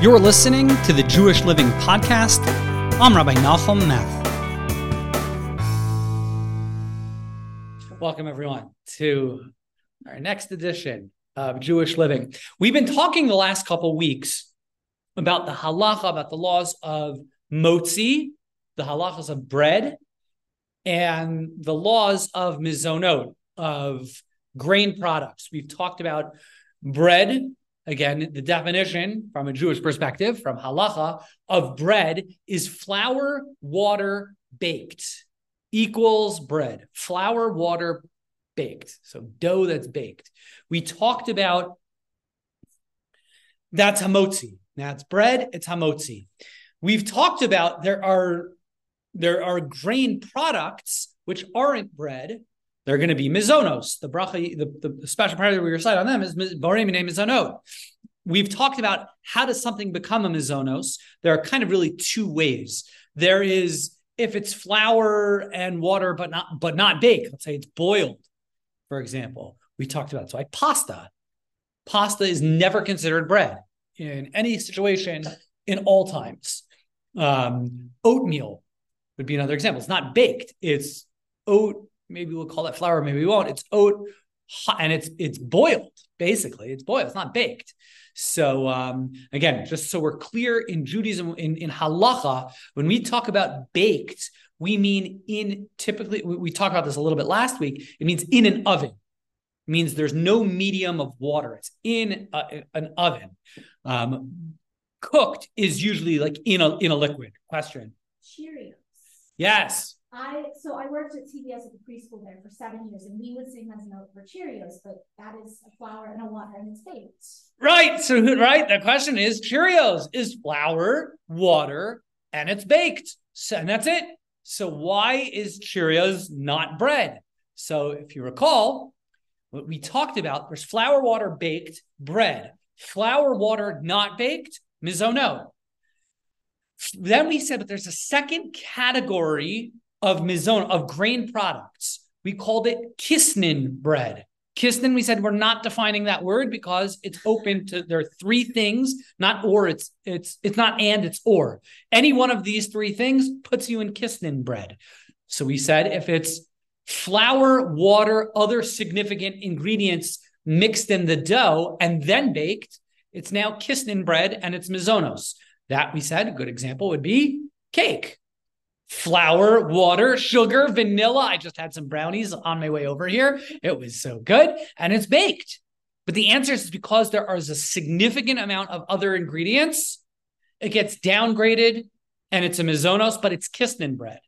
You're listening to the Jewish Living Podcast. I'm Rabbi Nachum Meth. Welcome, everyone, to our next edition of Jewish Living. We've been talking the last couple weeks about the halacha, about the laws of motzi, the halachas of bread, and the laws of mizonot, of grain products. We've talked about bread. Again, the definition from a Jewish perspective, from halacha, of bread is flour, water, baked equals bread. Flour, water, baked. So dough that's baked. We talked about that's hamotzi. That's bread, it's hamotzi. We've talked about there are there are grain products which aren't bread. They're going to be mizonos. The bracha, the, the special part that we recite on them is borei mizonot. We've talked about how does something become a mizonos. There are kind of really two ways. There is if it's flour and water, but not but not baked. Let's say it's boiled, for example. We talked about so like pasta. Pasta is never considered bread in any situation in all times. Um, oatmeal would be another example. It's not baked. It's oat. Maybe we'll call it flour. Maybe we won't. It's oat, and it's it's boiled. Basically, it's boiled. It's not baked. So um, again, just so we're clear in Judaism, in, in halacha, when we talk about baked, we mean in typically we, we talked about this a little bit last week. It means in an oven. It means there's no medium of water. It's in a, an oven. Um, cooked is usually like in a in a liquid. Question. Cheerios. Yes. I so I worked at TBS at the preschool there for seven years, and we would sing as note for Cheerios, but that is a flour and a water and it's baked. Right. So right, the question is Cheerios is flour, water, and it's baked. So, and that's it. So why is Cheerios not bread? So if you recall, what we talked about, there's flour, water, baked, bread. Flour, water, not baked, mizono. Then we said, but there's a second category of mizon, of grain products. We called it kisnin bread. Kisnin, we said we're not defining that word because it's open to there are three things, not or, it's it's it's not and, it's or. Any one of these three things puts you in kisnin bread. So we said if it's flour, water, other significant ingredients mixed in the dough and then baked, it's now kisnin bread and it's mizonos. That we said a good example would be cake flour, water, sugar, vanilla. I just had some brownies on my way over here. It was so good. And it's baked. But the answer is because there is a significant amount of other ingredients, it gets downgraded and it's a mizonos, but it's kisnin bread,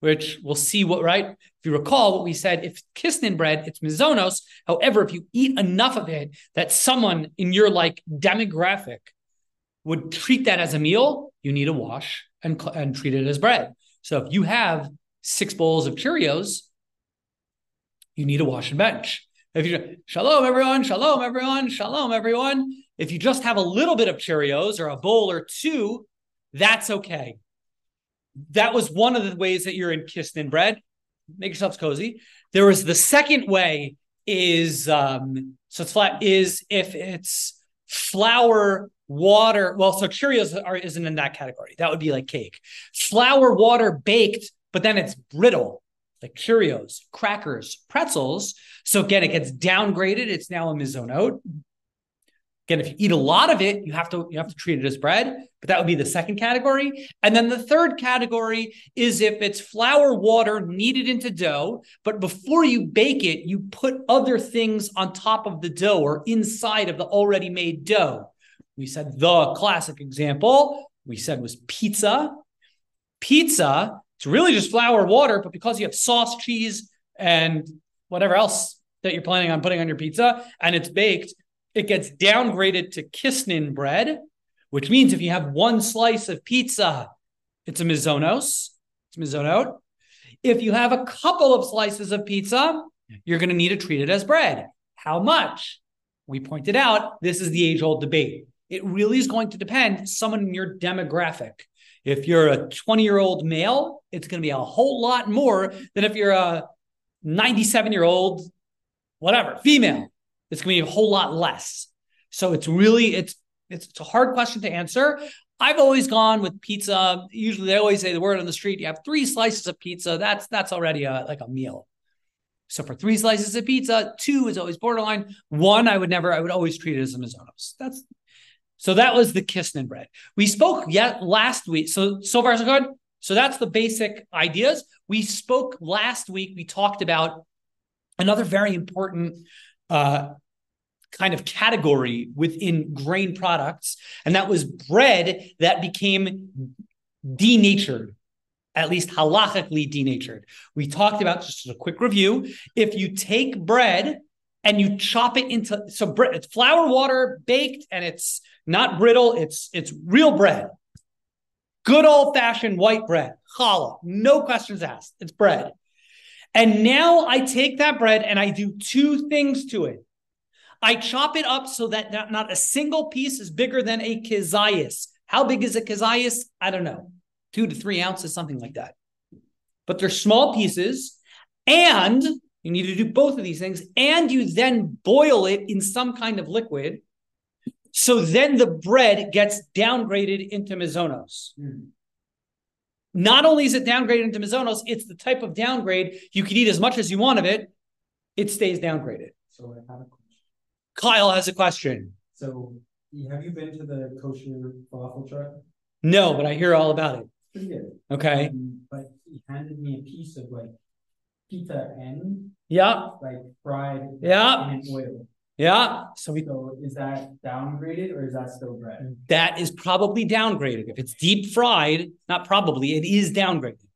which we'll see what, right? If you recall what we said, if kisnin bread, it's mizonos. However, if you eat enough of it that someone in your like demographic would treat that as a meal, you need to wash and, and treat it as bread. So if you have six bowls of Cheerios, you need a wash and bench. If you shalom everyone, shalom everyone, shalom everyone. If you just have a little bit of Cheerios or a bowl or two, that's okay. That was one of the ways that you're in kisnin bread. Make yourselves cozy. There was the second way is um so it's flat is if it's flour water. Well, so Cheerios are, isn't in that category. That would be like cake. Flour, water, baked, but then it's brittle, like Cheerios, crackers, pretzels. So again, it gets downgraded. It's now a mizonot. Again, if you eat a lot of it, you have to you have to treat it as bread, but that would be the second category. And then the third category is if it's flour, water kneaded into dough, but before you bake it, you put other things on top of the dough or inside of the already made dough. We said the classic example we said was pizza. Pizza, it's really just flour, water, but because you have sauce, cheese, and whatever else that you're planning on putting on your pizza, and it's baked, it gets downgraded to kisnin bread, which means if you have one slice of pizza, it's a mizonos, it's mizonot. If you have a couple of slices of pizza, you're going to need to treat it as bread. How much? We pointed out this is the age old debate. It really is going to depend someone in your demographic. If you're a 20 year old male, it's going to be a whole lot more than if you're a 97 year old, whatever, female. It's going to be a whole lot less. So it's really, it's, It's, it's a hard question to answer. I've always gone with pizza. Usually, they always say the word on the street. You have three slices of pizza. That's that's already a, like a meal. So for three slices of pizza, two is always borderline. One, I would never. I would always treat it as a Mizonos. That's so. That was the Kisnin bread. We spoke yet last week. So so far so good. So that's the basic ideas. We spoke last week. We talked about another very important uh, kind of category within grain products, and that was bread that became denatured, at least halachically denatured. We talked about just a quick review. If you take bread and you chop it into so bread, it's flour, water, baked, and it's not brittle. It's it's real bread, good old fashioned white bread, challah, no questions asked. It's bread. And now I take that bread and I do two things to it. I chop it up so that not, a single piece is bigger than a kezias. How big is a kezias? I don't know. Two to three ounces, something like that. But they're small pieces. And you need to do both of these things. And you then boil it in some kind of liquid. So then the bread gets downgraded into mizonos. Mm. Not only is it downgraded into mizonos, it's the type of downgrade you can eat as much as you want of it. It stays downgraded. So I have a Kyle has a question. So, have you been to the kosher falafel truck? No, but I hear all about it. Pretty good. Okay. Um, but he handed me a piece of like pita and yeah, like fried yeah in oil. Yeah. So we so is that downgraded or is that still bread? That is probably downgraded. If it's deep fried, not probably, it is downgraded.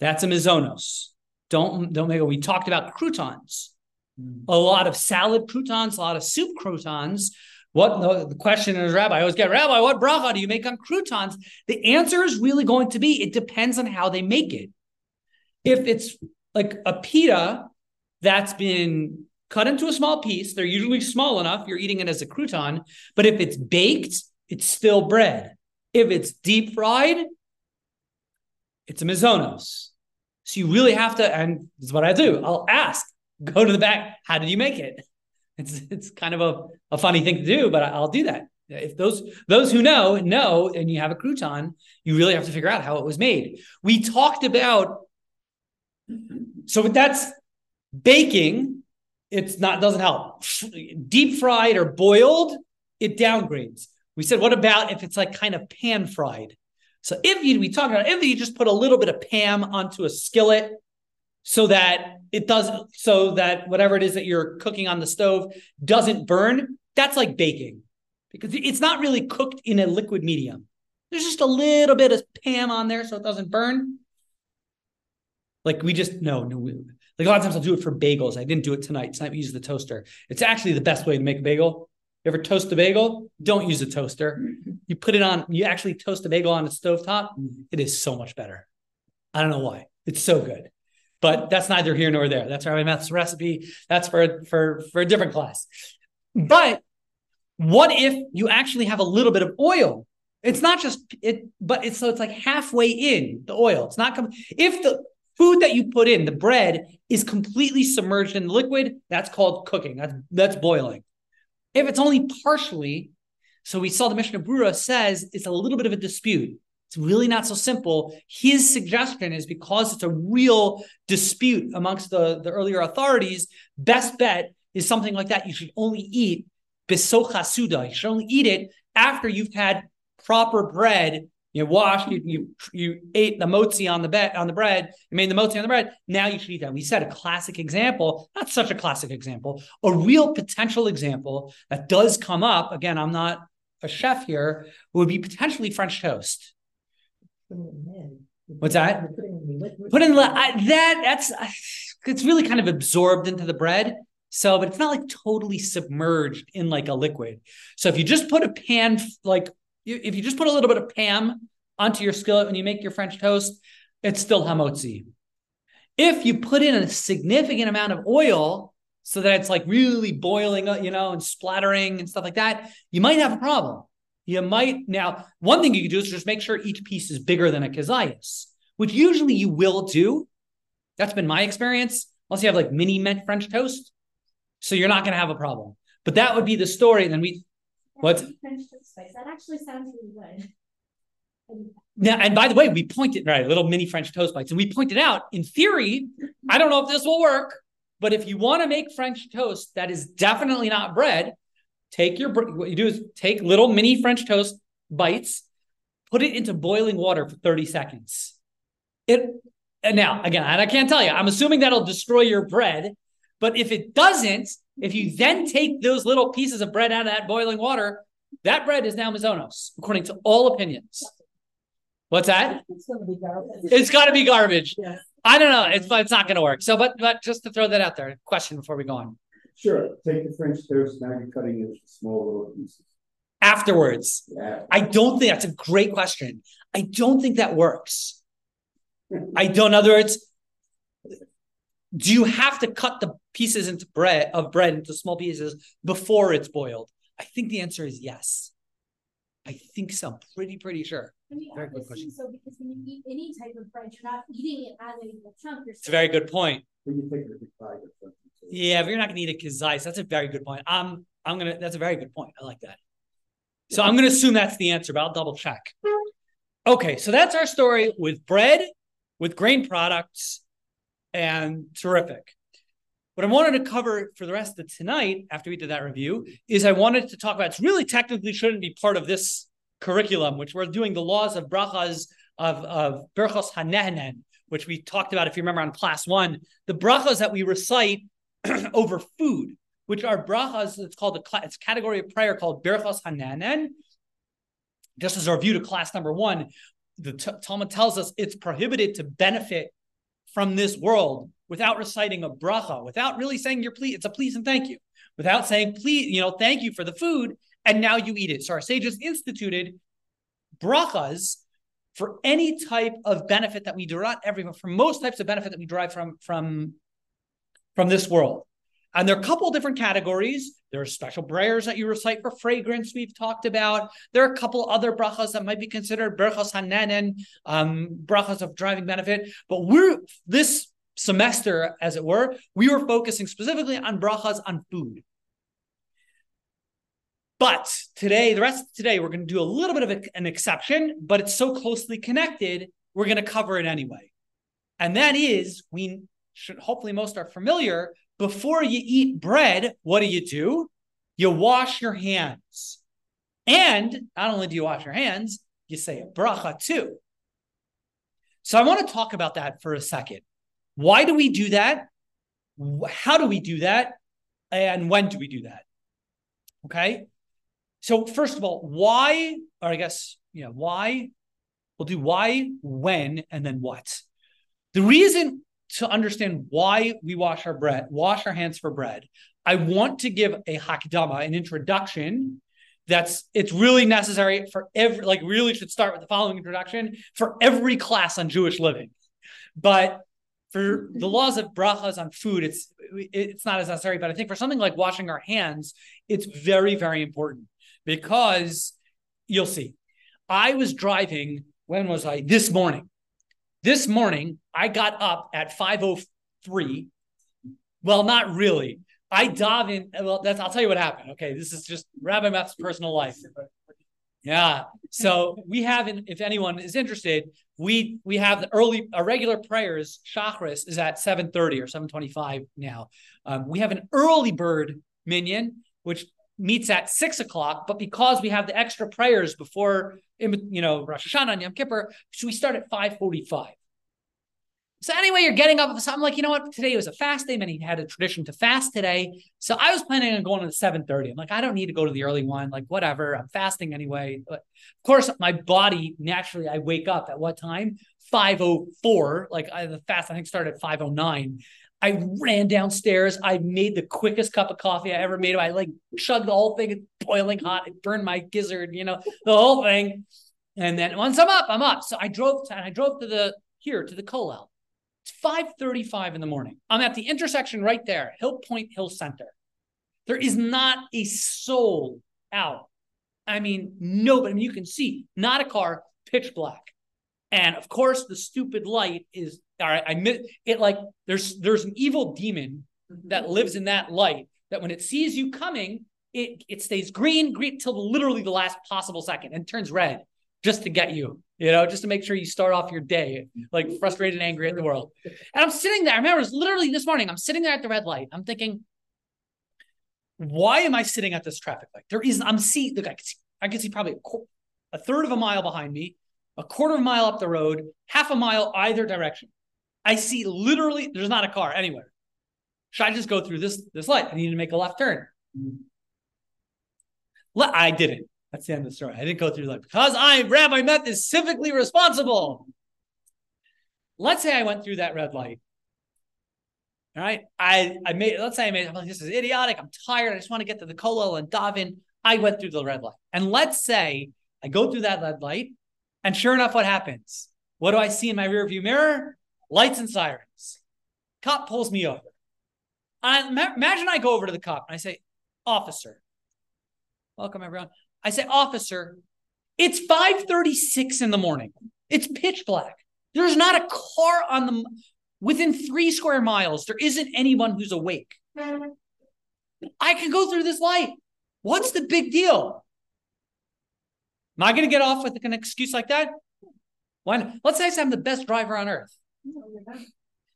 That's a mizonos. Don't don't make it. We talked about croutons hmm. a lot of salad croutons, a lot of soup croutons. What the, the question is, Rabbi, I always get, Rabbi, what bracha do you make on croutons? The answer is really going to be it depends on how they make it. If it's like a pita that's been cut into a small piece, they're usually small enough, you're eating it as a crouton. But if it's baked, it's still bread. If it's deep fried, it's a mizonos. So you really have to, and this is what I do. I'll ask, go to the back. How did you make it? It's it's kind of a, a funny thing to do, but I'll do that. If those those who know know, and you have a crouton, you really have to figure out how it was made. We talked about so that's baking. It's not doesn't help. Deep fried or boiled, it downgrades. We said, what about if it's like kind of pan fried? So if you we talked about if you just put a little bit of Pam onto a skillet so that it does so that whatever it is that you're cooking on the stove doesn't burn that's like baking because it's not really cooked in a liquid medium there's just a little bit of pam on there so it doesn't burn like we just no no like a lot of times i'll do it for bagels i didn't do it tonight tonight we use the toaster it's actually the best way to make a bagel you ever toast a bagel don't use a toaster mm-hmm. you put it on you actually toast a bagel on a stove top mm-hmm. it is so much better i don't know why it's so good but that's neither here nor there. That's Rabbi Meth's recipe. That's for for for a different class. But what if you actually have a little bit of oil? It's not just it, but it's so it's like halfway in the oil. It's not coming. If the food that you put in, the bread, is completely submerged in the liquid, that's called cooking. That's that's boiling. If it's only partially, so we saw the Mishnah Berurah says it's a little bit of a dispute. It's really not so simple. His suggestion is because it's a real dispute amongst the, the earlier authorities, best bet is something like that. You should only eat bisocha suda. You should only eat it after you've had proper bread. You washed, you, you you ate the motzi on the bed on the bread, you made the motzi on the bread. Now you should eat that. We said a classic example, not such a classic example, a real potential example that does come up. Again, I'm not a chef here, would be potentially French toast. What's that? Put in I, that. That's it's really kind of absorbed into the bread. So, but it's not like totally submerged in like a liquid. So if you just put a pan, like if you just put a little bit of Pam onto your skillet when you make your French toast, it's still hamotzi. If you put in a significant amount of oil so that it's like really boiling, you know, and splattering and stuff like that, you might have a problem. You might now, one thing you can do is just make sure each piece is bigger than a kezias, which usually you will do. That's been my experience, unless you have like mini mint French toast. So you're not going to have a problem. But that would be the story. And then we. What's- French toast bites. That actually sounds really good. And Now, and by the way, we pointed right, little mini French toast bites, and we pointed out in theory, I don't know if this will work, but if you want to make French toast that is definitely not bread, take your what you do is take little mini French toast bites, put it into boiling water for 30 seconds. It and now again, and I can't tell you, I'm assuming that'll destroy your bread, but if it doesn't, if you then take those little pieces of bread out of that boiling water, that bread is now Mizonos, according to all opinions. What's that? It's gonna be garbage. It's got to be garbage. Yeah. I don't know. It's it's not going to work. So, but but just to throw that out there, question before we go on. Sure, take the French toast, now you're cutting it into small little pieces. Afterwards, Yeah. I don't think that's a great question. I don't think that works. I don't. In other words, do you have to cut the pieces into bread of bread into small pieces before it's boiled? I think the answer is yes. I think so. I'm pretty pretty sure. I mean, Very good question. so because when you eat any type of bread, you're not eating it as a chunk. You're It's a very good point. When you take it to bite or something. so- Yeah, but you're not going to eat it kazais. That's a very good point. Um, I'm gonna. That's a very good point. I like that. So I'm going to assume that's the answer, but I'll double check. Okay, so that's our story with bread, with grain products, and terrific. What I wanted to cover for the rest of tonight, after we did that review, is I wanted to talk about. It's really technically shouldn't be part of this curriculum, which we're doing the laws of brachas of of birchos hanehenin, which we talked about if you remember on class one, the brachas that we recite over food, which are brachas. It's called a it's a category of prayer called birchos hanehenin. Just as a review to class number one, the Talmud tells us it's prohibited to benefit from this world without reciting a bracha, without really saying your please. It's a please and thank you, without saying please, you know, thank you for the food, and now you eat it. So our sages instituted brachas for any type of benefit that we derive, everyone for most types of benefit that we derive from from from this world. And there are a couple different categories. There are special prayers that you recite for fragrance, we've talked about. There are a couple other brachas that might be considered brachas hanehenin, um, brachas of driving benefit. But we're this semester, as it were, we were focusing specifically on brachas on food. But today, the rest of today, we're going to do a little bit of an exception, but it's so closely connected, we're going to cover it anyway. And that is, we should hopefully most are familiar. Before you eat bread, what do you do? You wash your hands. And not only do you wash your hands, you say a bracha too. So I want to talk about that for a second. Why do we do that? How do we do that? And when do we do that? Okay. So first of all, why, or I guess, yeah, why? We'll do why, when, and then what. The reason to understand why we wash our bread, wash our hands for bread, I want to give a hakdama, an introduction. That's it's really necessary for every like really should start with the following introduction for every class on Jewish living. But for the laws of brachas on food, it's it's not as necessary. But I think for something like washing our hands, it's very very important because you'll see. I was driving. When was I? This morning. This morning, I got up at 5:03. Well, not really. I dive in. Well, that's I'll tell you what happened. Okay, this is just Rabbi Meth's personal life. Yeah. So we have, in, if anyone is interested, we we have the early our regular prayers. Shachris is at 7:30 or 7:25 now. Um, we have an early bird minyan, which meets at six o'clock. But because we have the extra prayers before, you know, Rosh Hashanah and Yom Kippur, so we start at 5:45. So anyway, you're getting up. So I'm like, you know what? Today was a fast day. Many had a tradition to fast today. So I was planning on going to the 7:30. I'm like, I don't need to go to the early one. Like, whatever. I'm fasting anyway. But of course, my body naturally, I wake up at what time? 5:04. Like I, the fast, I think started at 5:09. I ran downstairs. I made the quickest cup of coffee I ever made. I like chugged the whole thing. Boiling hot. It burned my gizzard. You know, the whole thing. And then once I'm up, I'm up. So I drove to, and I drove to the here to the Kollel. It's 5:35 in the morning. I'm at the intersection right there, Hill Point Hill Center. There is not a soul out. I mean, nobody. I mean, you can see not a car, pitch black. And of course, the stupid light is all right. I miss it. Like there's there's an evil demon mm-hmm. that lives in that light. That when it sees you coming, it it stays green, green till literally the last possible second and turns red just to get you, you know, just to make sure you start off your day like mm-hmm. frustrated and angry at the world. And I'm sitting there. I remember it was literally this morning. I'm sitting there at the red light. I'm thinking, why am I sitting at this traffic light? There is, I'm seeing, look, I can see, I can see probably a, qu- a third of a mile behind me, a quarter of a mile up the road, half a mile either direction. I see literally, there's not a car anywhere. Should I just go through this this light? I need to make a left turn. Mm-hmm. Le- I didn't. That's the end of the story. I didn't go through like because I Rabbi Meth is civically responsible. Let's say I went through that red light. All right. I I made let's say I made I'm like, this is idiotic. I'm tired. I just want to get to the kollel and davin. I went through the red light. And let's say I go through that red light, and sure enough, what happens? What do I see in my rearview mirror? Lights and sirens. Cop pulls me over. I imagine I go over to the cop and I say, Officer, welcome everyone. I say, Officer, it's 5:36 in the morning. It's pitch black. There's not a car on the within three square miles. There isn't anyone who's awake. I can go through this light. What's the big deal? Am I going to get off with an excuse like that? When let's say I'm the best driver on earth.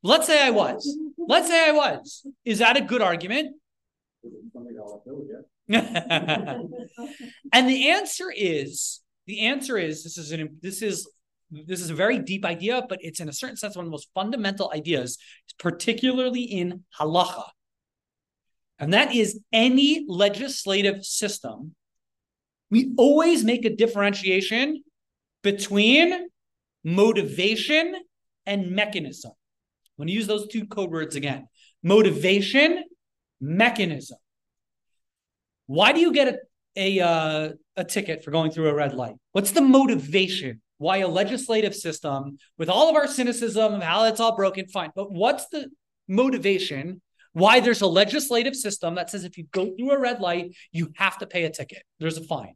Let's say I was. Let's say I was. Is that a good argument? and the answer is the answer is this is an this is this is a very deep idea, but it's in a certain sense one of the most fundamental ideas, particularly in halacha. And that is any legislative system. We always make a differentiation between motivation and mechanism. I'm going to use those two code words again motivation, mechanism. Why do you get a, a, uh, a ticket for going through a red light? What's the motivation? Why a legislative system with all of our cynicism of how it's all broken? Fine. But what's the motivation? Why there's a legislative system that says if you go through a red light, you have to pay a ticket. There's a fine.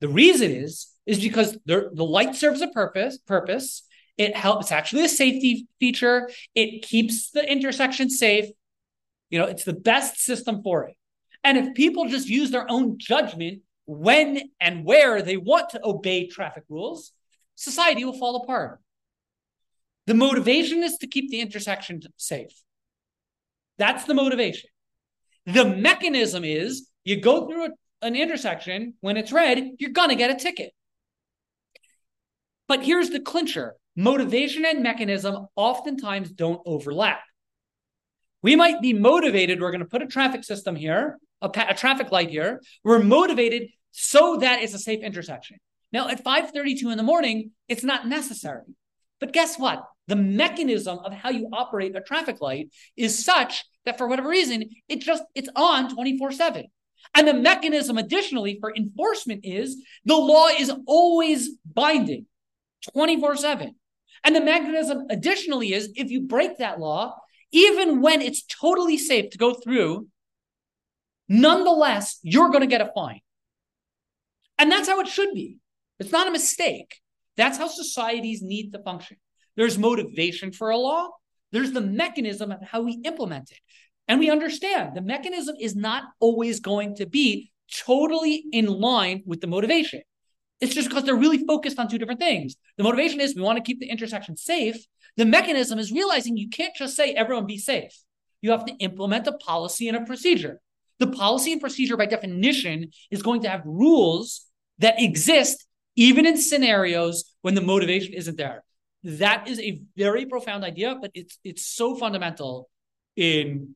The reason is is because the light serves a purpose. Purpose. It helps. It's actually a safety feature. It keeps the intersection safe. You know, it's the best system for it. And if people just use their own judgment when and where they want to obey traffic rules, society will fall apart. The motivation is to keep the intersection safe. That's the motivation. The mechanism is you go through a, an intersection, when it's red, you're going to get a ticket. But here's the clincher motivation and mechanism oftentimes don't overlap. We might be motivated, we're going to put a traffic system here, a, a traffic light here. We're motivated so that it's a safe intersection. Now, at 5:32 in the morning, it's not necessary. But guess what? The mechanism of how you operate a traffic light is such that for whatever reason, it just it's on 24/7. And the mechanism additionally for enforcement is the law is always binding 24/7. And the mechanism additionally is if you break that law, even when it's totally safe to go through, nonetheless, you're going to get a fine. And that's how it should be. It's not a mistake. That's how societies need to function. There's motivation for a law, there's the mechanism of how we implement it. And we understand the mechanism is not always going to be totally in line with the motivation. It's just because they're really focused on two different things. The motivation is we want to keep the intersection safe. The mechanism is realizing you can't just say everyone be safe. You have to implement a policy and a procedure. The policy and procedure, by definition, is going to have rules that exist even in scenarios when the motivation isn't there. That is a very profound idea, but it's it's so fundamental in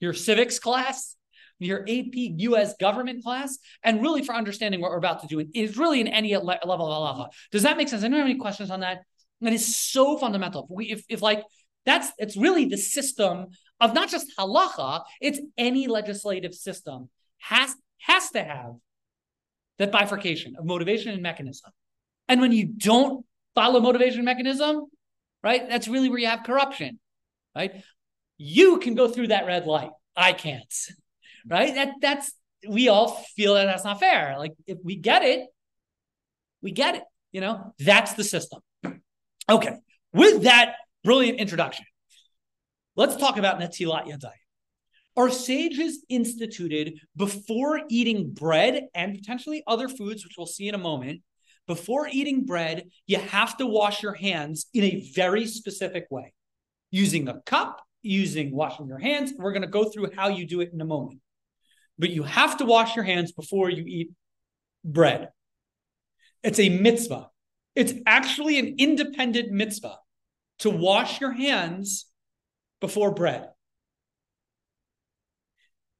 your civics class, your AP US government class, and really for understanding what we're about to do. It's really in any level of halacha. Does that make sense? Don't have any questions on that. That is so fundamental. If, we, if, if like that's it's really the system of not just halacha, it's any legislative system has has to have that bifurcation of motivation and mechanism. And when you don't follow motivation mechanism, right, that's really where you have corruption, right? You can go through that red light. I can't, right? That that's we all feel that that's not fair. Like if we get it, we get it. You know, that's the system. Okay, with that brilliant introduction, let's talk about Netilat Yadayim. Our sages instituted before eating bread and potentially other foods, which we'll see in a moment. Before eating bread, you have to wash your hands in a very specific way, using a cup, using washing your hands. We're going to go through how you do it in a moment. But you have to wash your hands before you eat bread. It's a mitzvah. It's actually an independent mitzvah to wash your hands before bread.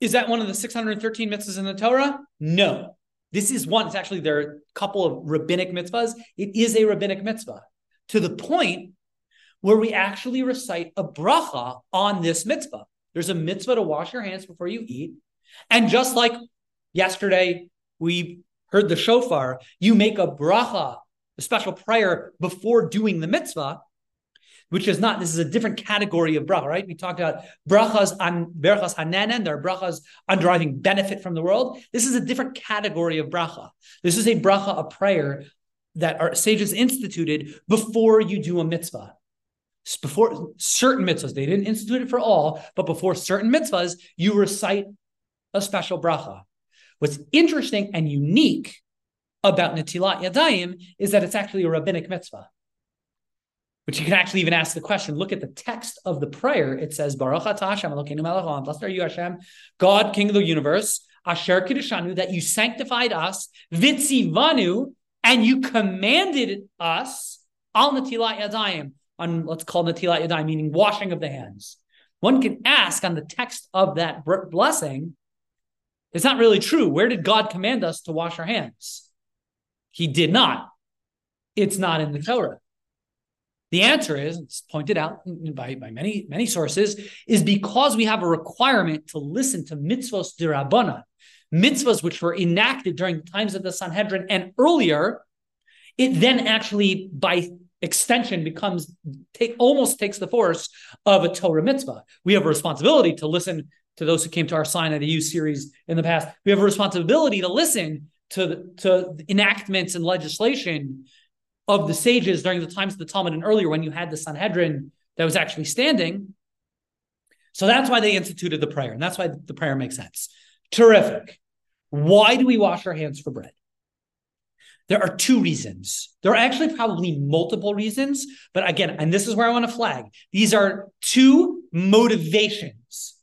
Is that one of the 613 mitzvahs in the Torah? No. This is one. It's actually there are a couple of rabbinic mitzvahs. It is a rabbinic mitzvah to the point where we actually recite a bracha on this mitzvah. There's a mitzvah to wash your hands before you eat. And just like yesterday, we heard the shofar, you make a bracha, a special prayer before doing the mitzvah which is not, this is a different category of bracha, right? We talked about brachas on berachas hanehenin, there are brachas on deriving benefit from the world. This is a different category of bracha. This is a bracha, a prayer that our sages instituted before you do a mitzvah. Before certain mitzvahs, they didn't institute it for all, but before certain mitzvahs, you recite a special bracha. What's interesting and unique about Natilat Yadayim is that it's actually a rabbinic mitzvah which you can actually even ask the question. Look at the text of the prayer. It says, Baruch atah Hashem Elokeinu melech haolam, blessed are you Hashem, God, King of the universe, Asher Kiddushanu, that you sanctified us, Vitzivanu, and you commanded us, Al Natilat Yadayim, on let's call Natilat Yadayim, meaning washing of the hands. One can ask on the text of that blessing, it's not really true. Where did God command us to wash our hands? He did not. It's not in the Torah. The answer is, it's pointed out by, by many, many sources, is because we have a requirement to listen to mitzvos dirabana, mitzvahs which were enacted during the times of the Sanhedrin and earlier, it then actually, by extension, becomes take almost takes the force of a Torah mitzvah. We have a responsibility to listen to those who came to our sign at the U series in the past. We have a responsibility to listen to, to enactments and legislation of the sages during the times of the Talmud and earlier when you had the Sanhedrin that was actually standing. So that's why they instituted the prayer, and that's why the prayer makes sense. Terrific. Why do we wash our hands for bread? There are two reasons. There are actually probably multiple reasons, but again, and this is where I want to flag these are two motivations.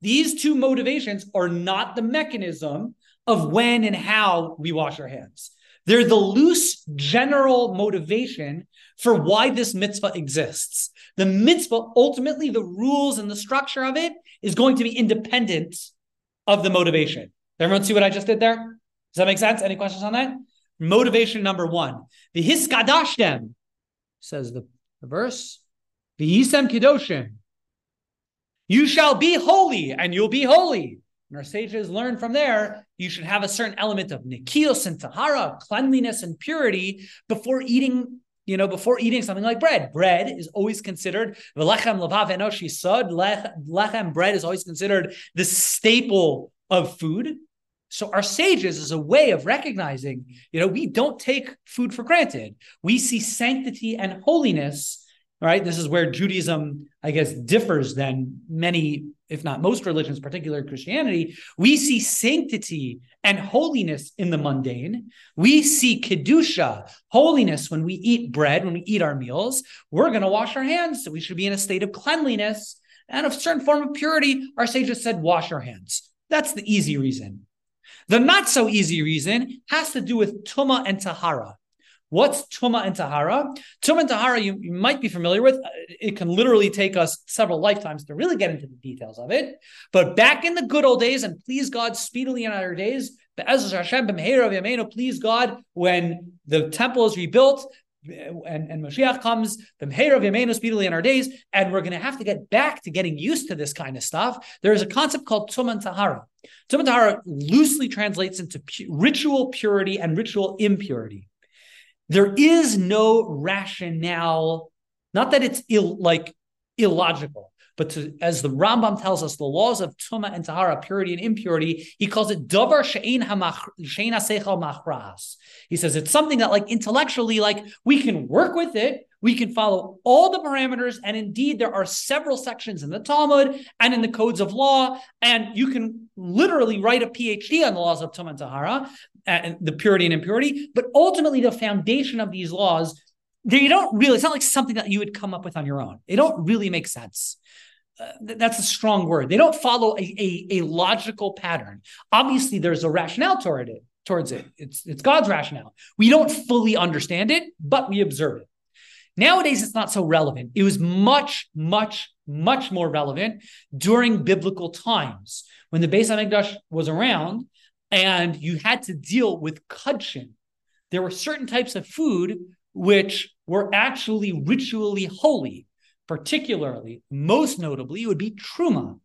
These two motivations are not the mechanism of when and how we wash our hands. They're the loose general motivation for why this mitzvah exists. The mitzvah, ultimately, the rules and the structure of it is going to be independent of the motivation. Everyone see what I just did there? Does that make sense? Any questions on that? Motivation number one. The hiskadashtem, says the, the verse. The yisem kidoshim. You shall be holy, and you'll be holy. And our sages learn from there, you should have a certain element of nikios and tahara, cleanliness and purity before eating, you know, before eating something like bread. Bread is always considered, lechem lechem bread is always considered the staple of food. So our sages is a way of recognizing, you know, we don't take food for granted. We see sanctity and holiness right? This is where Judaism, I guess, differs than many, if not most religions, particularly Christianity. We see sanctity and holiness in the mundane. We see kedusha, holiness when we eat bread, when we eat our meals. We're going to wash our hands. So we should be in a state of cleanliness and a certain form of purity. Our sages said, wash our hands. That's the easy reason. The not so easy reason has to do with tuma and tahara. What's Tuma and Tahara? Tuma and Tahara, you, you, might be familiar with. It can literally take us several lifetimes to really get into the details of it. But back in the good old days, and please God, speedily in our days, please God, when the temple is rebuilt, and, and Mashiach comes, the Meher speedily in our days, and we're going to have to get back to getting used to this kind of stuff. There is a concept called Tuman Tahara. Tuman Tahara loosely translates into pu- ritual purity and ritual impurity. There is no rationale, not that it's Ill, like illogical, but to, as the Rambam tells us, the laws of tuma and tahara, purity and impurity, he calls it davar she'ein machras. He says it's something that, like intellectually, like we can work with it, We can follow all the parameters. And indeed, there are several sections in the Talmud and in the codes of law. And you can literally write a PhD on the laws of Tum and Tahara and the purity and impurity. But ultimately, the foundation of these laws, they don't really, it's not like something that you would come up with on your own. They don't really make sense. Uh, that's a strong word. They don't follow a, a, a, logical pattern. Obviously, there's a rationale toward it. Towards it, it's it's God's rationale. We don't fully understand it, but we observe it. Nowadays, it's not so relevant. It was much, much, much more relevant during biblical times when the Beis Hamikdash was around, and you had to deal with kudshim. There were certain types of food which were actually ritually holy particularly, most notably, it would be truma.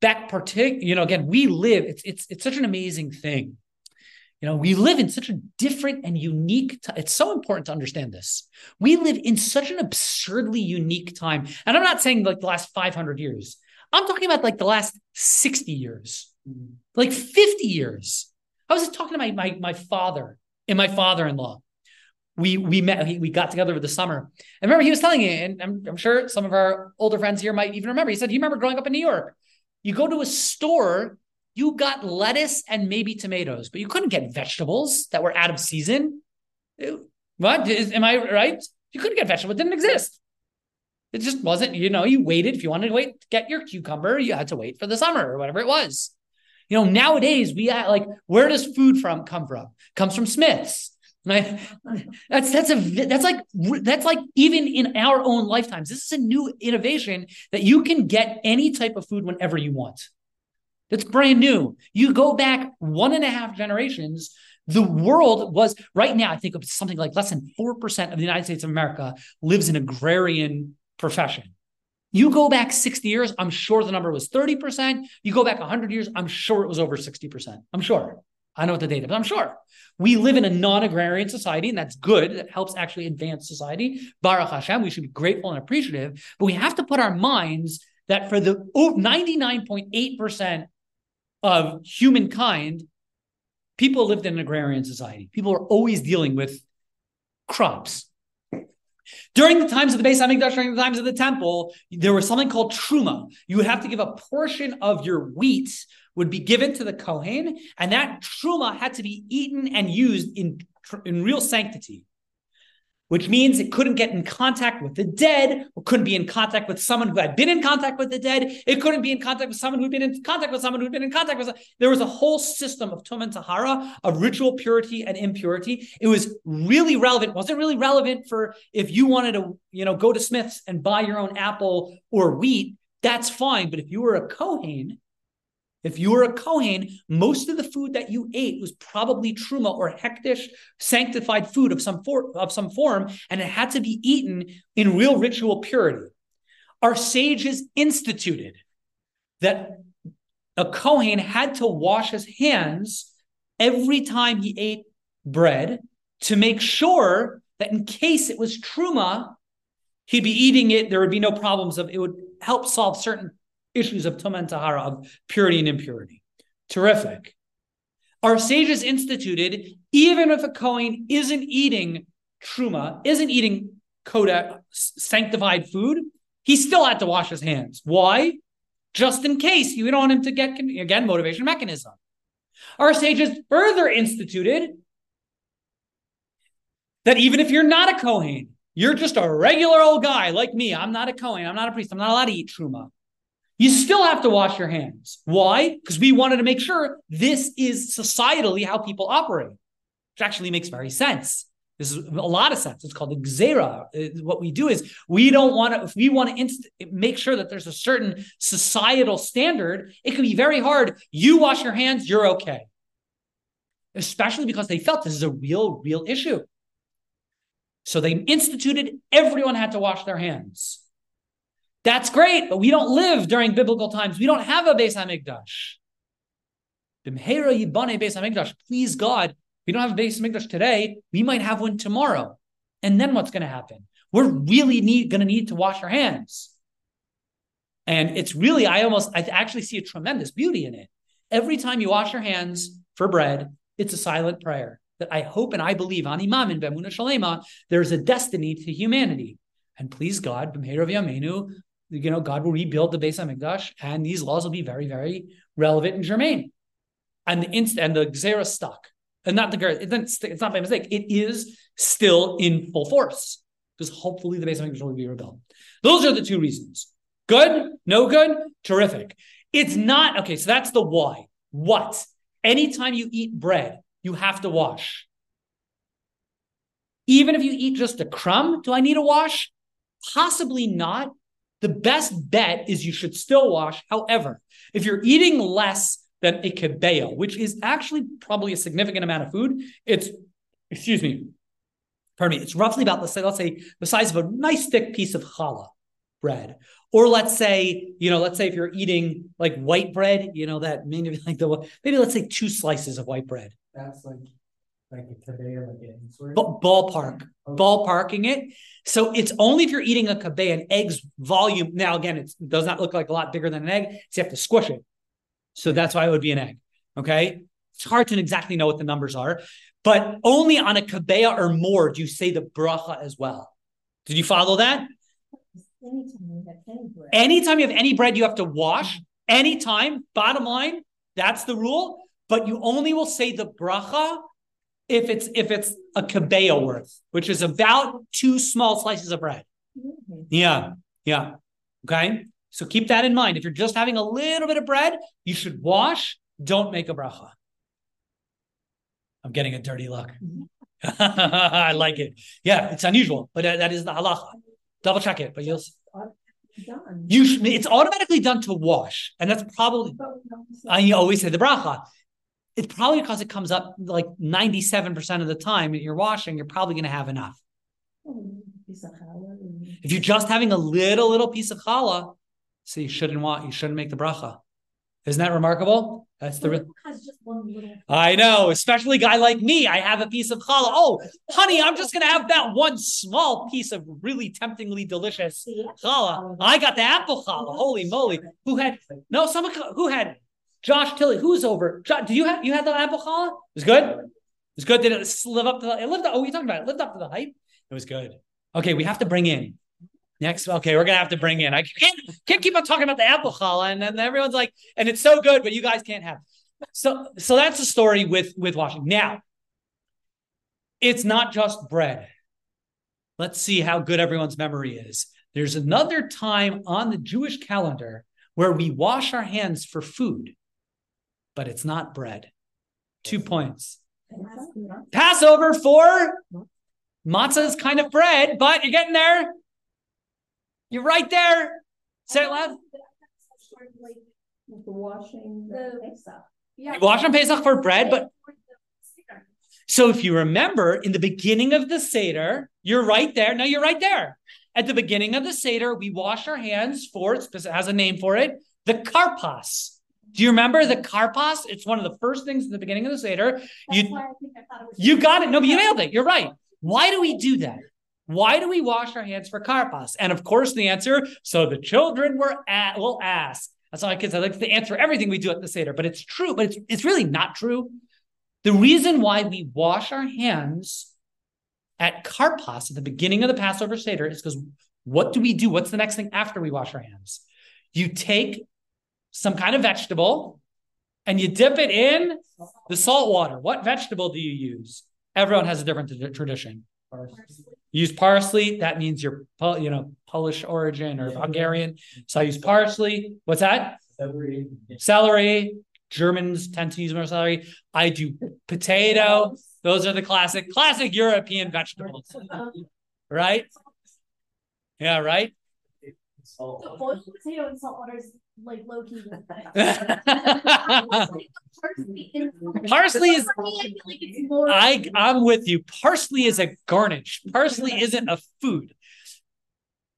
That partic, you know, again, we live, it's it's it's such an amazing thing. You know, we live in such a different and unique time. It's so important to understand this. We live in such an absurdly unique time. And I'm not saying like the last 500 years. I'm talking about like the last 60 years, mm-hmm. like 50 years. I was talking to my, my, my father and my father-in-law we we met we got together over the summer. I remember he was telling me, and I'm, I'm sure some of our older friends here might even remember. He said, "You remember growing up in New York? You go to a store, you got lettuce and maybe tomatoes, but you couldn't get vegetables that were out of season. What is, am I right? You couldn't get vegetables; it didn't exist. It just wasn't. You know, you waited if you wanted to wait to get your cucumber, you had to wait for the summer or whatever it was. You know, nowadays we like where does food from come from? Comes from Smiths Right? That's that's a that's like that's like even in our own lifetimes. This is a new innovation that you can get any type of food whenever you want. That's brand new. You go back one and a half generations. The world was right now. I think it's something like less than four percent of the United States of America lives in agrarian profession. You go back 60 years, I'm sure the number was 30%. You go back 100 years, I'm sure it was over 60%. I'm sure. I know what the data, but I'm sure. We live in a non-agrarian society, and that's good. That helps actually advance society. Baruch Hashem, we should be grateful and appreciative. But we have to put our minds that for the 99.8% of humankind, people lived in an agrarian society. People are always dealing with crops. During the times of the Beis Hamikdash, during the times of the temple, there was something called truma. You would have to give a portion of your wheat would be given to the Kohen, and that truma had to be eaten and used in, in real sanctity, which means it couldn't get in contact with the dead, or couldn't be in contact with someone who had been in contact with the dead. It couldn't be in contact with someone who'd been in contact with someone who'd been in contact with. There was a whole system of tum and tahara, of ritual purity and impurity. It was really relevant. Wasn't really relevant for if you wanted to, you know, go to Smith's and buy your own apple or wheat. That's fine. But if you were a Kohen, if you were a Kohen, most of the food that you ate was probably truma or hekdesh, sanctified food of some, for, of some form, and it had to be eaten in real ritual purity. Our sages instituted that a Kohen had to wash his hands every time he ate bread to make sure that in case it was truma, he'd be eating it, there would be no problems of it would help solve certain issues of Tum and Tahara, of purity and impurity. Terrific. Our sages instituted, even if a Kohen isn't eating truma, isn't eating koda, sanctified food, he still had to wash his hands. Why? Just in case you don't want him to get, again, motivation mechanism. Our sages further instituted that even if you're not a Kohen, you're just a regular old guy like me. I'm not a Kohen. I'm not a priest. I'm not allowed to eat truma. You still have to wash your hands. Why? Because we wanted to make sure this is societally how people operate, which actually makes very sense. This is a lot of sense. It's called the xera. What we do is we don't want to, if we want to inst- make sure that there's a certain societal standard, it can be very hard. You wash your hands, you're okay. Especially because they felt this is a real, real issue. So they instituted everyone had to wash their hands. That's great, but we don't live during biblical times. We don't have a Beis Hamikdash. Please God, we don't have a Beis Hamikdash today. We might have one tomorrow. And then what's going to happen? We're really need, going to need to wash our hands. And it's really, I almost, I actually see a tremendous beauty in it. Every time you wash your hands for bread, it's a silent prayer. that I hope and I believe, Ani Maamin B'emunah Shleimah, there's a destiny to humanity. And please God, B'meirav Yamenu, you know, God will rebuild the Beis Hamikdash, and these laws will be very, very relevant and germane. And the inst- and the Xera stuck. And not the it's it's not by mistake. It is still in full force. Because hopefully the Beis Hamikdash will be rebuilt. Those are the two reasons. Good, no good, terrific. It's not okay. So that's the why. What? Anytime you eat bread, you have to wash. Even if you eat just a crumb, do I need a wash? Possibly not. The best bet is you should still wash. However, if you're eating less than a kebeo, which is actually probably a significant amount of food, it's, excuse me, pardon me, it's roughly about, let's say, let's say the size of a nice thick piece of challah bread. Or let's say, you know, let's say if you're eating like white bread, you know, that maybe like the maybe let's say two slices of white bread. That's like like a kabeya, like an insert. ballpark, Okay. ballparking it. So it's only if you're eating a kabe, an egg's volume. Now, again, it does not look like a lot bigger than an egg. So you have to squish it. So that's why it would be an egg. Okay. It's hard to exactly know what the numbers are, but only on a kabeya or more do you say the bracha as well. Did you follow that? Anytime you have any bread. Anytime you have any bread, you have to wash. Anytime, bottom line, that's the rule. But you only will say the bracha if it's if it's a kabeya worth, which is about two small slices of bread. Mhm. Yeah, yeah. Okay. So keep that in mind. If you're just having a little bit of bread, you should wash. Don't make a bracha. I'm getting a dirty look. I like it. Yeah, it's unusual, but that- is the halacha. Double check it, but you'll. Done. You should, it's automatically done to wash, and that's probably I always say the bracha. It's probably because it comes up like 97% of the time that you're washing, you're probably going to have enough. Piece of challah and- If you're just having a little, little piece of challah, so you shouldn't want, you shouldn't make the bracha. Isn't that remarkable? That's the. Re- Has just one little. I know, especially a guy like me. I have a piece of challah. Oh, honey, I'm just going to have that one small piece of really temptingly delicious challah. I got the apple challah. Holy moly! Who had no? Someone who had Josh Tilley. Who's over? Josh, do you have you had the apple challah? It was good. It was good. Did it live up to the? It lived. Up, oh, you talking about? It lived up to the hype. It was good. Okay, we have to bring in next. Okay, we're gonna have to bring in. I can't can't keep on talking about the apple challah, and then everyone's like, and it's so good, but you guys can't have. So so that's the story with with washing. Now, it's not just bread. Let's see how good everyone's memory is. There's another time on the Jewish calendar where we wash our hands for food, but it's not bread. Two points. Passover for matzah is kind of bread, but you're getting there. You're right there. Say it loud. The washing, The- the Pesach. Yeah. You wash on Pesach for bread, but so if you remember in the beginning of the Seder, you're right there. No, you're right there. At the beginning of the Seder, we wash our hands for it has a name for it, the karpas. Do you remember the karpas? It's one of the first things in the beginning of the Seder. That's You I I thought it was. you got it. No, but you nailed it. You're right. Why do we do that? Why do we wash our hands for karpas? And of course, the answer. So the children were at, will ask. That's all my kids. I like to answer everything we do at the seder, but it's true. But it's it's really not true. The reason why we wash our hands at karpas at the beginning of the Passover seder is because what do we do? What's the next thing after we wash our hands? You take some kind of vegetable and you dip it in the salt water. What vegetable do you use? Everyone has a different t- tradition. You use parsley. That means you're, you know, Polish origin or Yeah. Hungarian. So I use parsley. What's that? Every. Celery. Germans tend to use more celery. I do potato. Those are the classic, classic European vegetables, right? Yeah, right. So boiled potato and salt water is like low key. Parsley is- I I I'm with you. Parsley is a garnish. Parsley isn't a food.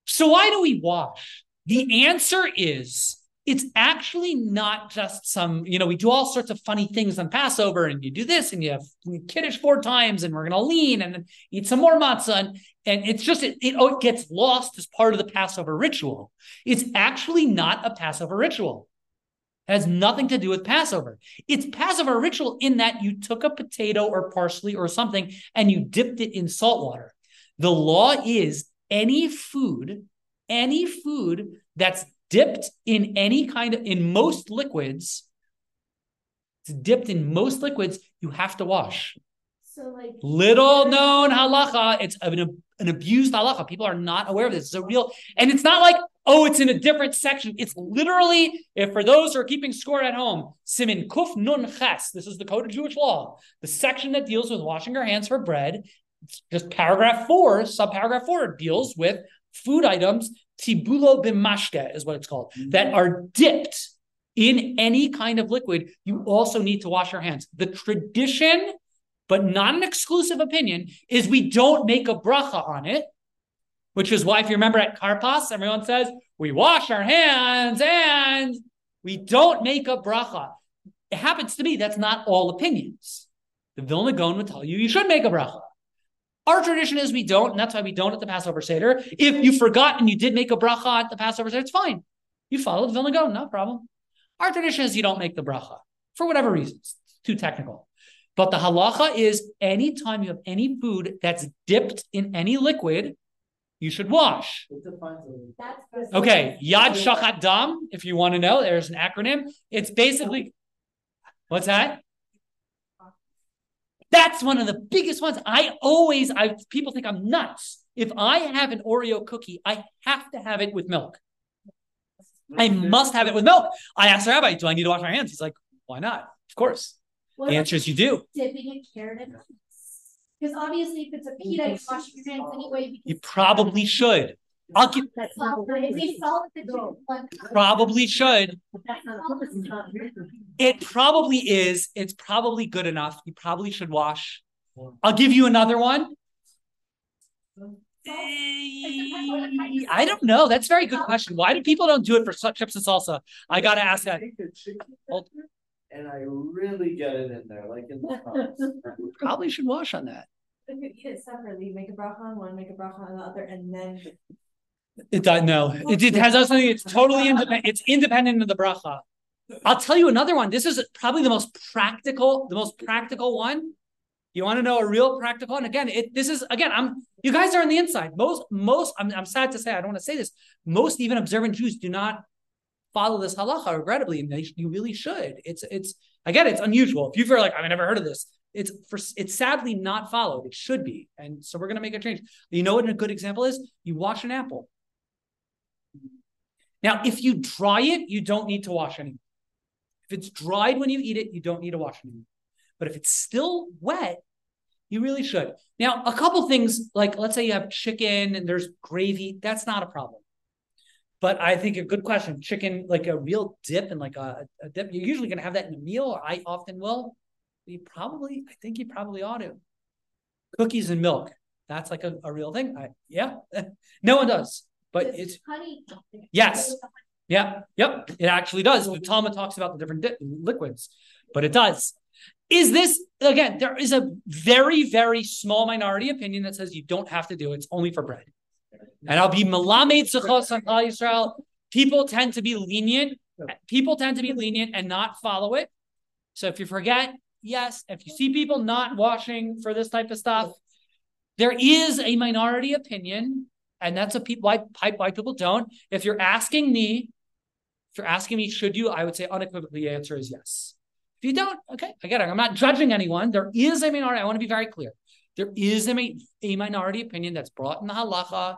So why do we wash? The answer is it's actually not just some, you know, we do all sorts of funny things on Passover and you do this and you have kiddish four times and we're going to lean and eat some more matzah. And, and it's just, it, it, oh, it gets lost as part of the Passover ritual. It's actually not a Passover ritual. It has nothing to do with Passover. It's Passover ritual in that you took a potato or parsley or something and you dipped it in salt water. The law is any food, any food that's dipped in any kind of in most liquids, it's dipped in most liquids, you have to wash. So like. Little known halacha, it's an, an abused halacha. People are not aware of this. It's a real, and it's not like, oh, it's in a different section. It's literally, if for those who are keeping score at home, Siman Kuf Nun Ches, this is the code of Jewish law, the section that deals with washing your hands for bread. Just paragraph four, subparagraph four deals with food items, tibulo bimashke is what it's called, mm-hmm. that are dipped in any kind of liquid. You also need to wash your hands. The tradition but not an exclusive opinion, is we don't make a bracha on it, which is why, if you remember at Karpas, everyone says we wash our hands and we don't make a bracha. It happens to be that's not all opinions. The Vilna Gaon would tell you you should make a bracha. Our tradition is we don't, and that's why we don't at the Passover Seder. If you forgot and you did make a bracha at the Passover Seder, it's fine. You followed the Vilna Gaon, no problem. Our tradition is you don't make the bracha for whatever reasons. It's too technical. But the halacha is anytime you have any food that's dipped in any liquid, you should wash. That's. Okay, Yad Shachat Dam, if you want to know, there's an acronym. It's basically, what's that? That's one of the biggest ones. I always, I people think I'm nuts. If I have an Oreo cookie, I have to have it with milk. I must have it with milk. I asked the rabbi, do I need to wash my hands? He's like, why not? Of course. What The answer is you do. Dipping a carrot in Because obviously if it's a pita, you wash your hands anyway. You probably should. I'll give, That's not. Well, if they salt the chicken, like- probably should. That's not. It's not. It probably is. It's probably good enough. You probably should wash. I'll give you another one. I don't know. That's a very good question. Why do people don't do it for chips and salsa? I gotta ask that. Take the chicken Hold- And I really get it in there, like in the cups. Probably should wash on that. If you eat it separately, make a bracha on one, make a bracha on the other, and then. It does no. It, it has something. It's totally independent. It's independent of the bracha. I'll tell you another one. This is probably the most practical, the most practical one. You want to know a real practical one? Again, it this is again. I'm you guys are on the inside. Most most. I'm, I'm sad to say. I don't want to say this. Most even observant Jews do not follow this halacha. Regrettably, and they, you really should. It's it's again. It's unusual. If you feel like I've never heard of this, it's for it's sadly not followed. It should be, and so we're gonna make a change. You know what a good example is? You wash an apple. Now, if you dry it, you don't need to wash anymore. If it's dried when you eat it, you don't need to wash anymore. But if it's still wet, you really should. Now, a couple things like let's say you have chicken and there's gravy, that's not a problem. But I think a good question, chicken, like a real dip and like a, a dip, you're usually going to have that in a meal, or I often will. You probably, I think you probably ought to. Cookies and milk, that's like a, a real thing. I, yeah, no one does, but Does it's Honey. Yes. yeah, yep, it actually does. The Talmud talks about the different di- liquids, but it does. Is this again? There is a very, very small minority opinion that says you don't have to do it. It's only for bread. And I'll be melamed zechos on Klal Yisrael. People tend to be lenient. People tend to be lenient and not follow it. So if you forget, yes. If you see people not washing for this type of stuff, there is a minority opinion, and that's a pe- why why people don't. If you're asking me, if you're asking me, should you? I would say unequivocally, the answer is yes. If you don't, okay, I get it. I'm not judging anyone. There is a minority. I want to be very clear. There is a, a minority opinion that's brought in the halacha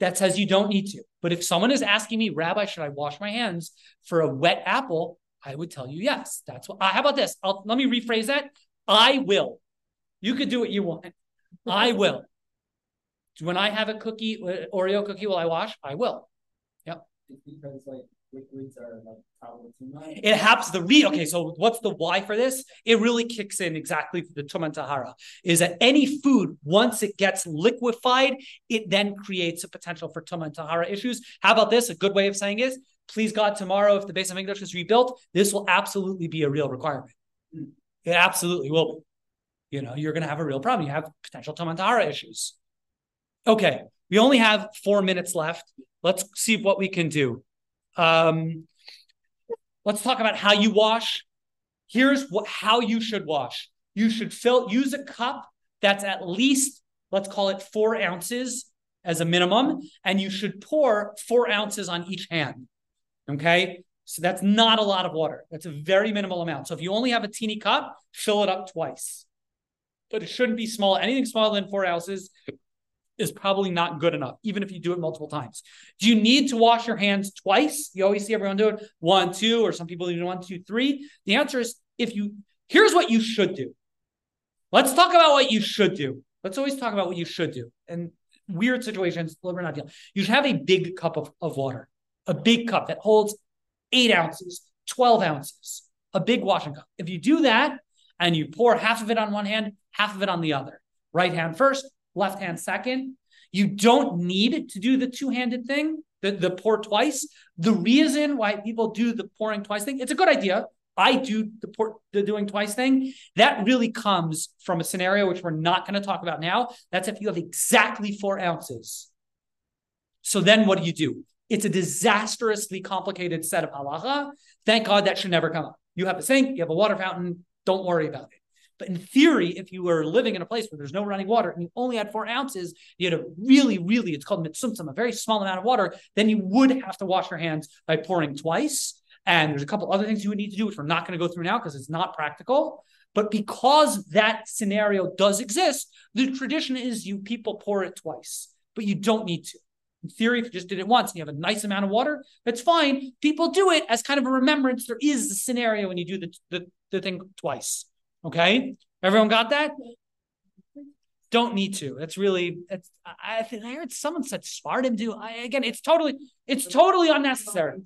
that says you don't need to. But if someone is asking me, Rabbi, should I wash my hands for a wet apple? I would tell you yes. That's what. Uh, how about this? I'll, let me rephrase that. I will. You could do what you want. I will. When I have a cookie, uh, Oreo cookie, will I wash? I will. Because like liquids are like probably. It happens the re okay. So what's the why for this? It really kicks in exactly for the Tuman Tahara. Is that any food once it gets liquefied, it then creates a potential for Tuman Tahara issues. How about this? A good way of saying is, please God, tomorrow if the Beis HaMikdash is rebuilt, this will absolutely be a real requirement. It absolutely will be. You know, you're going to have a real problem. You have potential Tuman Tahara issues. Okay, we only have four minutes left. Let's see what we can do. Um, Let's talk about how you wash. Here's what how you should wash. You should fill use a cup that's at least let's call it four ounces as a minimum, and you should pour four ounces on each hand. Okay, so that's not a lot of water. That's a very minimal amount. So if you only have a teeny cup, fill it up twice. But it shouldn't be small. Anything smaller than four ounces is probably not good enough, even if you do it multiple times. Do you need to wash your hands twice? You always see everyone do it one, two, or some people do one, two, three. The answer is if you, here's what you should do. Let's talk about what you should do. Let's always talk about what you should do. And weird situations, we're not dealing. You should have a big cup of, of water, a big cup that holds eight ounces, 12 ounces, a big washing cup. If you do that and you pour half of it on one hand, half of it on the other, right hand first, left hand second, you don't need to do the two handed thing, the, the pour twice. The reason why people do the pouring twice thing, it's a good idea. I do the, pour, the doing twice thing. That really comes from a scenario which we're not going to talk about now. That's if you have exactly four ounces. So then what do you do? It's a disastrously complicated set of halacha. Thank God that should never come up. You have a sink, you have a water fountain, don't worry about it. But in theory, if you were living in a place where there's no running water and you only had four ounces, you had a really, really, it's called mitzumtzum, a very small amount of water, then you would have to wash your hands by pouring twice. And there's a couple other things you would need to do, which we're not going to go through now because it's not practical. But because that scenario does exist, the tradition is you people pour it twice, but you don't need to. In theory, if you just did it once and you have a nice amount of water, that's fine. People do it as kind of a remembrance. There is a scenario when you do the, the, the thing twice. Okay, everyone got that? Don't need to. That's really. It's. I think I heard someone said Sephardim do. I, again, it's totally. It's totally unnecessary.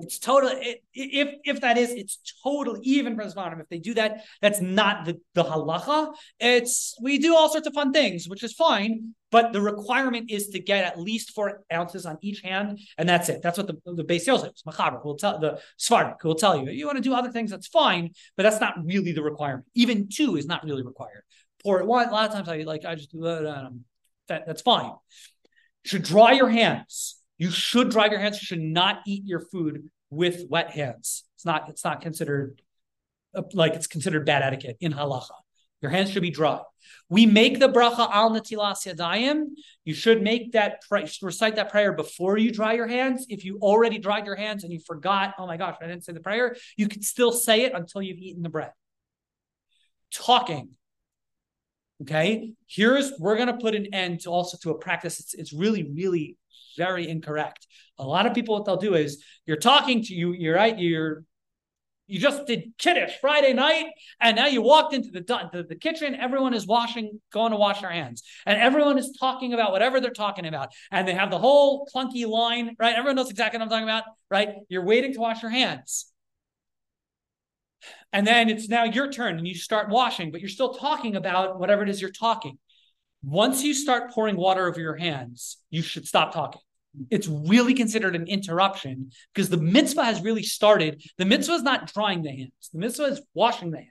It's total. it, if if that is, it's totally even for Sephardim. If they do that, that's not the, the halacha. It's we do all sorts of fun things, which is fine, but the requirement is to get at least four ounces on each hand, and that's it. That's what the, the base sales is. Mechaber will tell the Svardik will tell you. You want to do other things, that's fine, but that's not really the requirement. Even two is not really required. Pour it one. A lot of times I like I just do that. that that's fine. You should dry your hands. You should dry your hands. You should not eat your food with wet hands. It's not. It's not considered uh, like it's considered bad etiquette in halacha. Your hands should be dry. We make the bracha al natilas yadayim. You should make that recite that prayer before you dry your hands. If you already dried your hands and you forgot, oh my gosh, I didn't say the prayer. You can still say it until you've eaten the bread. Talking. Okay, here's we're gonna put an end to also to a practice. It's it's really really very incorrect. A lot of people, what they'll do is you're talking to you, you're right, you're you just did kiddush Friday night, and now you walked into the, the, the kitchen. Everyone is washing, going to wash their hands, and everyone is talking about whatever they're talking about, and they have the whole clunky line, right? Everyone knows exactly what I'm talking about, right? You're waiting to wash your hands, and then it's now your turn, and you start washing, but you're still talking about whatever it is you're talking. Once you start pouring water over your hands, you should stop talking. It's really considered an interruption because the mitzvah has really started. The mitzvah is not drying the hands, the mitzvah is washing the hands.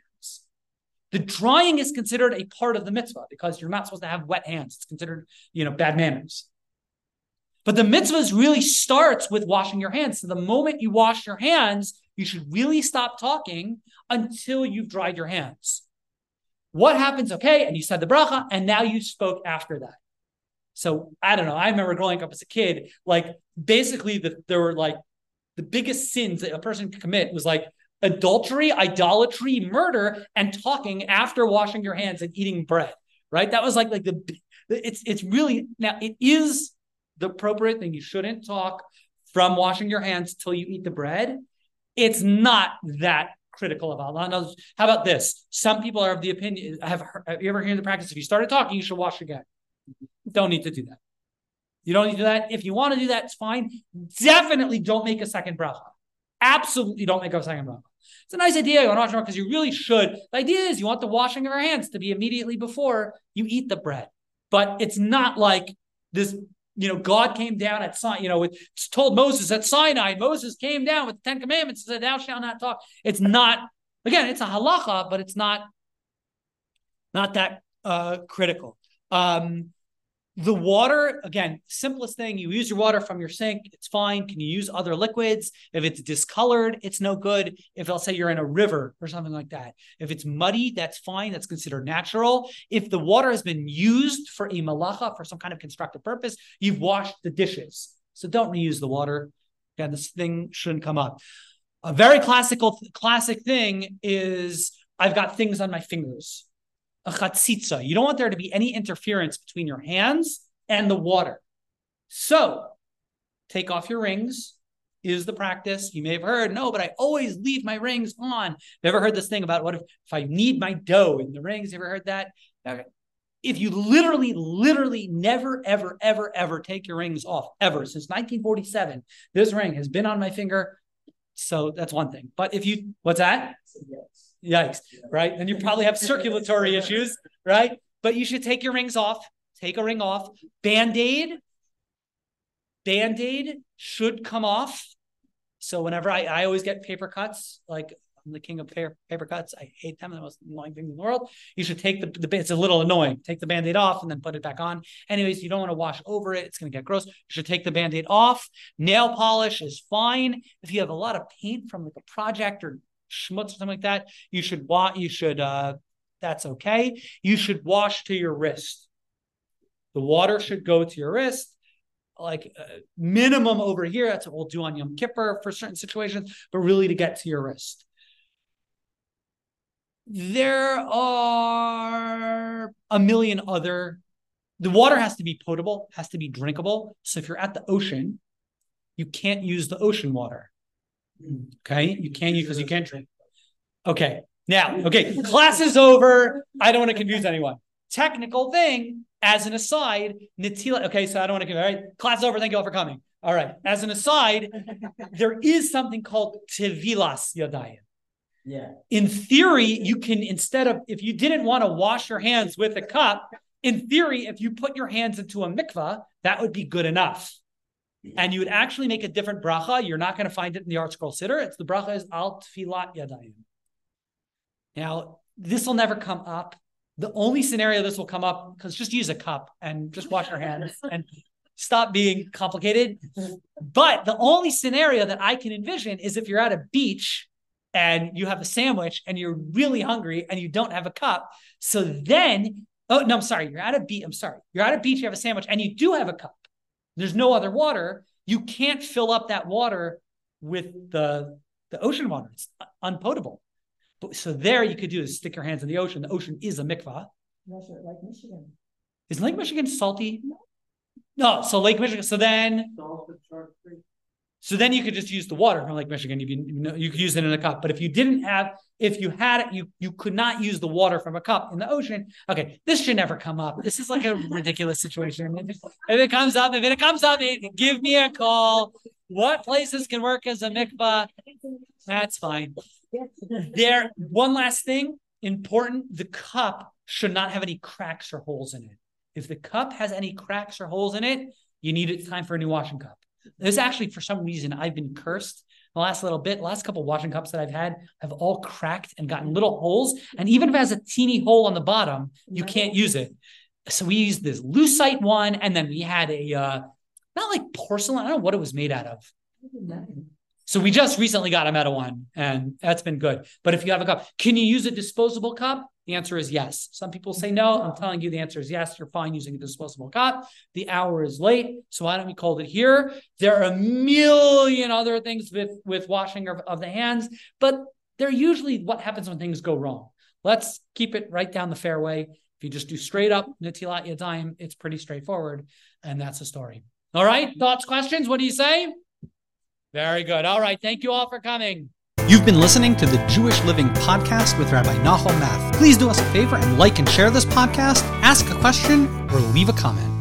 The drying is considered a part of the mitzvah because you're not supposed to have wet hands. It's considered, you know, bad manners. But the mitzvah really starts with washing your hands. So the moment you wash your hands, you should really stop talking until you've dried your hands. What happens? Okay, and you said the bracha, and now you spoke after that. So I don't know. I remember growing up as a kid, like basically the, there were like the biggest sins that a person could commit was like adultery, idolatry, murder, and talking after washing your hands and eating bread. Right? That was like like the it's it's really now it is the appropriate thing. You shouldn't talk from washing your hands till you eat the bread. It's not that critical of Allah. How about this? Some people are of the opinion. Have, have you ever heard the practice? If you started talking, you should wash again. Don't need to do that. You don't need to do that. If you want to do that, it's fine. Definitely don't make a second bracha. Absolutely don't make a second bracha. It's a nice idea. To because you really should. The idea is you want the washing of your hands to be immediately before you eat the bread. But it's not like this you know, God came down at Sinai, you know, it's told Moses at Sinai, Moses came down with the Ten Commandments and said, Thou shalt not talk. It's not, again, it's a halacha, but it's not not that uh critical. Um The water, again, simplest thing, you use your water from your sink, it's fine. Can you use other liquids? If it's discolored, it's no good. If I'll say you're in a river or something like that. If it's muddy, that's fine. That's considered natural. If the water has been used for a malacha, for some kind of constructive purpose, you've washed the dishes. So don't reuse the water. Again, this thing shouldn't come up. A very classical, classic thing is I've got things on my fingers a chatzitza. You don't want there to be any interference between your hands and the water. So take off your rings is the practice. You may have heard, no, but I always leave my rings on. Ever heard this thing about what if, if I need my dough in the rings? You ever heard that? Okay. If you literally, literally never, ever, ever, ever take your rings off, ever since 1947, this ring has been on my finger. So that's one thing. But if you, what's that? Yikes, right? And you probably have circulatory issues, right? But you should take your rings off, take a ring off. Band aid, band aid should come off. So whenever I, I always get paper cuts, like I'm the king of paper, paper cuts. I hate them. The most annoying thing in the world. You should take the, the it's a little annoying. Take the band-aid off and then put it back on. Anyways, you don't want to wash over it. It's going to get gross. You should take the band-aid off. Nail polish is fine. If you have a lot of paint from like a project or schmutz or something like that, you should wash. You should. Uh, that's okay. You should wash to your wrist. The water should go to your wrist. Like uh, minimum over here, that's what we'll do on Yom Kippur for certain situations, but really to get to your wrist. There are a million other. The water has to be potable, has to be drinkable. So if you're at the ocean, you can't use the ocean water. Okay, you can't use because you can't drink. Okay, now, okay, class is over. I don't want to confuse anyone. Technical thing, as an aside, Natila. Okay, so I don't want to confuse. All right, class over. Thank you all for coming. All right, as an aside, there is something called tivilas yadayim. Yeah. In theory, you can instead of if you didn't want to wash your hands with a cup, in theory, if you put your hands into a mikvah, that would be good enough. Mm-hmm. And you would actually make a different bracha. You're not going to find it in the ArtScroll Siddur. It's the bracha is al tevilat yadayim. Now, this will never come up. The only scenario this will come up because just use a cup and just wash your hands and stop being complicated. But the only scenario that I can envision is if you're at a beach and you have a sandwich and you're really hungry and you don't have a cup. So then, oh no, I'm sorry, you're at a beach. I'm sorry, you're at a beach, you have a sandwich, and you do have a cup. There's no other water. You can't fill up that water with the the ocean water. It's unpotable. But so there you could do is stick your hands in the ocean. The ocean is a mikvah. Russia, like Michigan. Is Lake Michigan salty? No. So Lake Michigan. So then, so then you could just use the water from Lake Michigan. You can you, know, you could use it in a cup. But if you didn't have, if you had it, you you could not use the water from a cup in the ocean. Okay, this should never come up. This is like a ridiculous situation. If it, comes up, if it comes up, give me a call. What places can work as a mikvah? That's fine. There, one last thing important: the cup should not have any cracks or holes in it. If the cup has any cracks or holes in it, you need it time for a new washing cup. This actually, for some reason, I've been cursed the last little bit. Last couple washing cups that I've had have all cracked and gotten little holes. And even if it has a teeny hole on the bottom, you can't use it. So we used this lucite one, and then we had a uh, not like porcelain. I don't know what it was made out of. So we just recently got a metal one, and that's been good. But if you have a cup, can you use a disposable cup? The answer is yes. Some people say no. I'm telling you the answer is yes. You're fine using a disposable cup. The hour is late, so why don't we call it here? There are a million other things with with washing of, of the hands, but they're usually what happens when things go wrong. Let's keep it right down the fairway. If you just do straight up natilat yadayim, it's pretty straightforward, and that's the story. All right, thoughts, questions? What do you say? Very good. All right, thank you all for coming. You've been listening to the Jewish Living Podcast with Rabbi Nahum Meth. Please do us a favor and like and share this podcast, ask a question, or leave a comment.